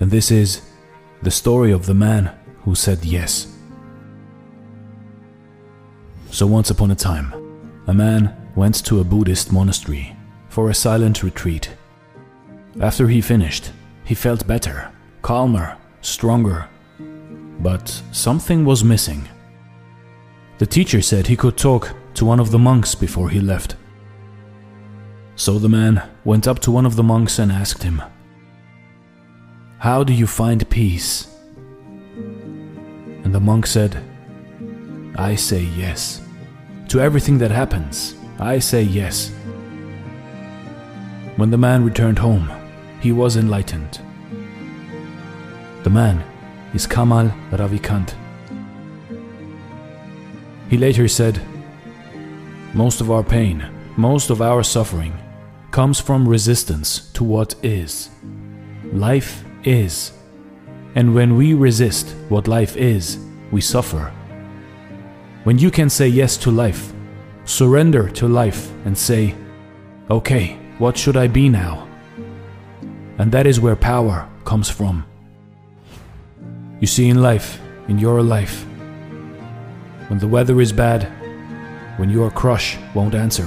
And this is the story of the man who said yes. So, once upon a time, a man went to a Buddhist monastery for a silent retreat. After he finished, he felt better, calmer, stronger. But something was missing. The teacher said he could talk to one of the monks before he left. So the man went up to one of the monks and asked him, How do you find peace? And the monk said, I say yes. To everything that happens, I say yes. When the man returned home, he was enlightened. The man is Kamal Ravikant. He later said, Most of our pain, most of our suffering, comes from resistance to what is. Life is. And when we resist what life is, we suffer. When you can say yes to life, surrender to life and say, okay, what should I be now? And that is where power comes from. You see, in life, in your life, when the weather is bad, when your crush won't answer,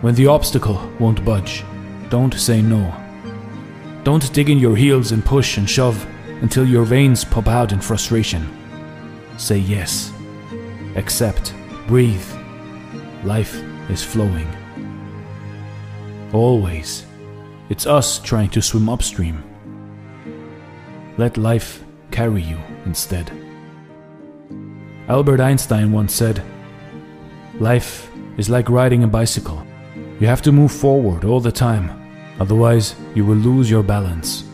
when the obstacle won't budge, don't say no. Don't dig in your heels and push and shove until your veins pop out in frustration. Say yes. Accept. Breathe. Life is flowing. Always. It's us trying to swim upstream. Let life carry you instead. Albert Einstein once said, Life is like riding a bicycle. You have to move forward all the time, otherwise, you will lose your balance.